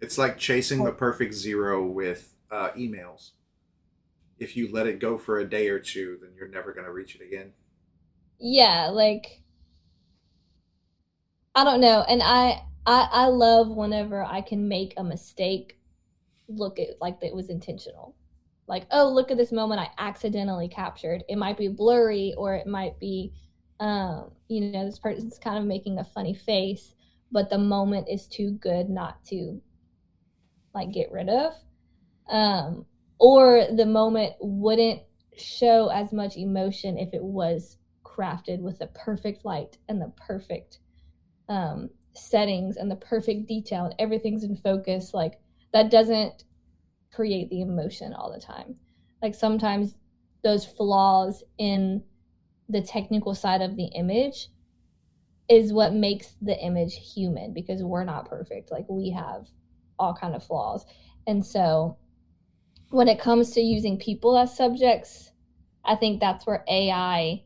it's like chasing the perfect zero with uh, emails. If you let it go for a day or two then you're never going to reach it again. Yeah like i don't know. And i i i love whenever i can make a mistake look at like it was intentional like, oh, look at this moment I accidentally captured. It might be blurry or it might be, um, you know, this person's kind of making a funny face, but the moment is too good not to like get rid of. Um, or the moment wouldn't show as much emotion if it was crafted with the perfect light and the perfect um, settings and the perfect detail and everything's in focus. Like that doesn't create the emotion all the time. Like sometimes those flaws in the technical side of the image is what makes the image human because we're not perfect like we have all kind of flaws and so when it comes to using people as subjects i think that's where ai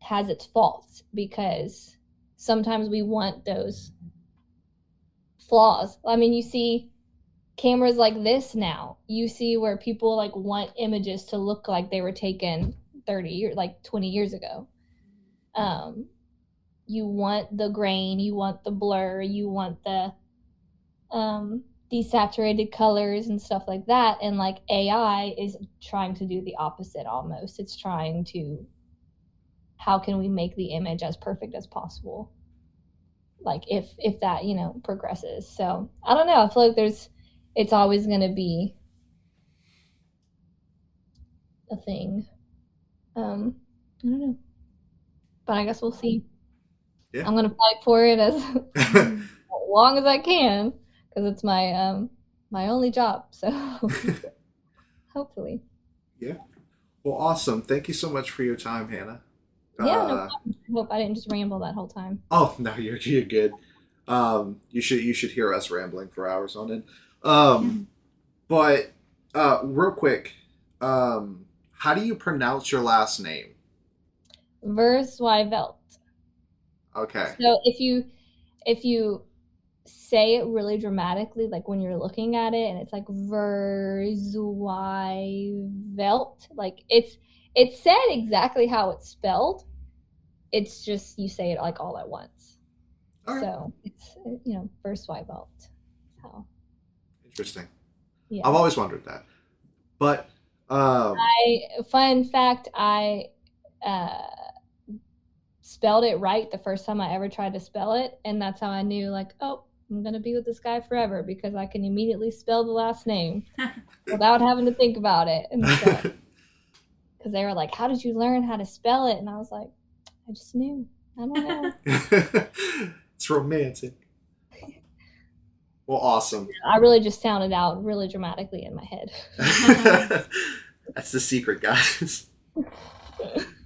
has its faults because sometimes we want those flaws. I mean you see cameras like this now. You see where people like want images to look like they were taken 30 years like 20 years ago. Um you want the grain you want the blur you want the um desaturated colors and stuff like that. And like ai is trying to do the opposite almost. It's trying to how can we make the image as perfect as possible like if if that you know progresses so i don't know i feel like there's it's always going to be a thing. Um, I don't know, but I guess we'll see. Yeah. I'm going to fight for it as long as I can because it's my um my only job. So hopefully. yeah. Well, awesome. Thank you so much for your time, Hannah. Yeah, no Uh, problem. I hope I didn't just ramble that whole time. Oh no, you're you're good. Um, you should you should hear us rambling for hours on end. Um, but uh, real quick, um, how do you pronounce your last name? Verzwyvelt. Okay. So if you if you say it really dramatically, like when you're looking at it, and it's like Verzwyvelt, like it's it's said exactly how it's spelled. It's just you say it like all at once. All right. So it's you know Verzwyvelt. How Interesting. yeah. I've always wondered that. But um, I fun fact I uh spelled it right the first time I ever tried to spell it and that's how I knew like oh I'm gonna be with this guy forever because I can immediately spell the last name without having to think about it and so because they were like how did you learn how to spell it and I was like I just knew I don't know it's romantic. Well, awesome. I really just sounded out really dramatically in my head That's the secret, guys.